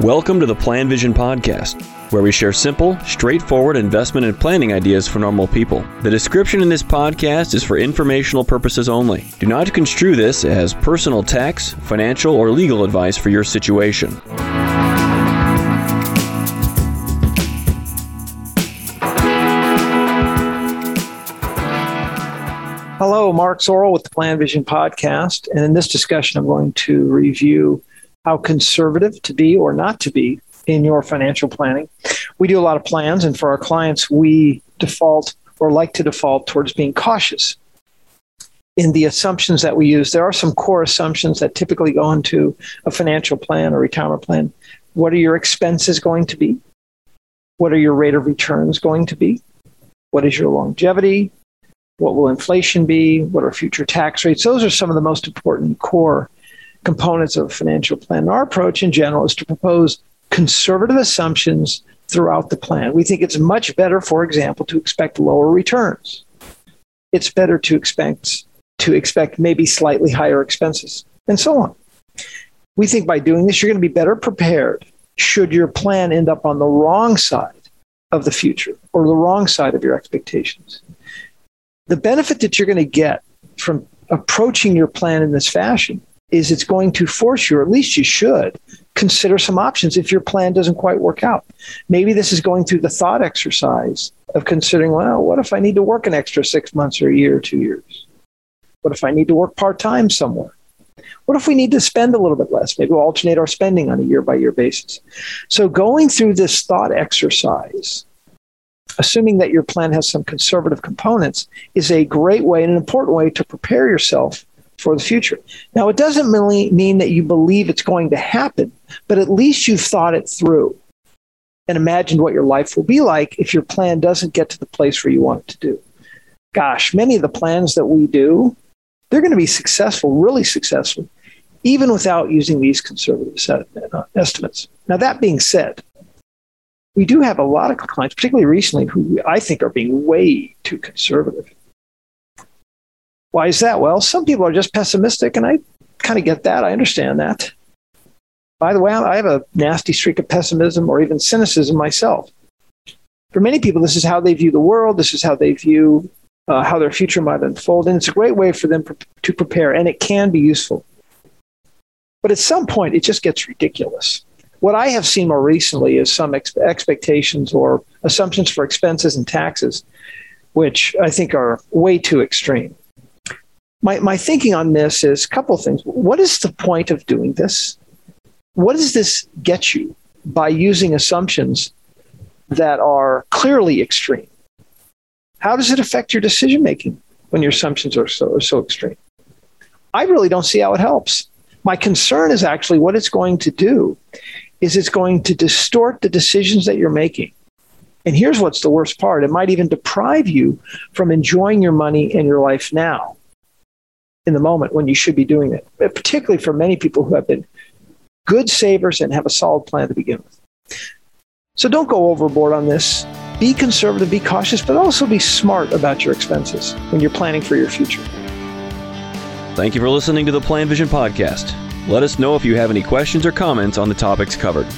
Welcome to the PlanVision Podcast, where we share simple, straightforward investment and planning ideas for normal people. The description in this podcast is for informational purposes only. Do not construe this as personal tax, financial, or legal advice for your situation. Hello, Mark Zoril with the PlanVision Podcast. And in this discussion, I'm going to review how conservative to be or not to be in your financial planning. We do a lot of plans, and for our clients, we default or like to default towards being cautious in the assumptions that we use. There are some core assumptions that typically go into a financial plan or retirement plan. What are your expenses going to be? What are your rate of returns going to be? What is your longevity? What will inflation be? What are future tax rates? Those are some of the most important core components of a financial plan. Our approach in general is to propose conservative assumptions throughout the plan. We think it's much better, for example, to expect lower returns. It's better to expect to expect maybe slightly higher expenses, and so on. We think by doing this, you're going to be better prepared should your plan end up on the wrong side of the future or the wrong side of your expectations. The benefit that you're going to get from approaching your plan in this fashion is it's going to force you, or at least you should, consider some options if your plan doesn't quite work out. Maybe this is going through the thought exercise of considering, well, what if I need to work an extra six months or a year or two years? What if I need to work part time somewhere? What if we need to spend a little bit less? Maybe we'll alternate our spending on a year by year basis. So, going through this thought exercise, assuming that your plan has some conservative components, is a great way and an important way to prepare yourself for the future. Now, it doesn't really mean that you believe it's going to happen, but at least you've thought it through and imagined what your life will be like if your plan doesn't get to the place where you want it to do. Gosh, many of the plans that we do, they're going to be successful, really successful, even without using these conservative uh, estimates. Now, that being said, we do have a lot of clients, particularly recently, who I think are being way too conservative. Why is that? Well, some people are just pessimistic, and I kind of get that. I understand that. By the way, I have a nasty streak of pessimism or even cynicism myself. For many people, this is how they view the world. This is how they view uh, how their future might unfold. And it's a great way for them to prepare, and it can be useful. But at some point, it just gets ridiculous. What I have seen more recently is some ex- expectations or assumptions for expenses and taxes, which I think are way too extreme my, my thinking on this is a couple of things. What is the point of doing this? What does this get you by using assumptions that are clearly extreme? How does it affect your decision making when your assumptions are so, are so extreme? I really don't see how it helps. My concern is actually what it's going to do is it's going to distort the decisions that you're making. And here's what's the worst part it might even deprive you from enjoying your money and your life now in the moment when you should be doing it, particularly for many people who have been good savers and have a solid plan to begin with. So don't go overboard on this. Be conservative, be cautious, but also be smart about your expenses when you're planning for your future. Thank you for listening to the PlanVision Podcast. Let us know if you have any questions or comments on the topics covered.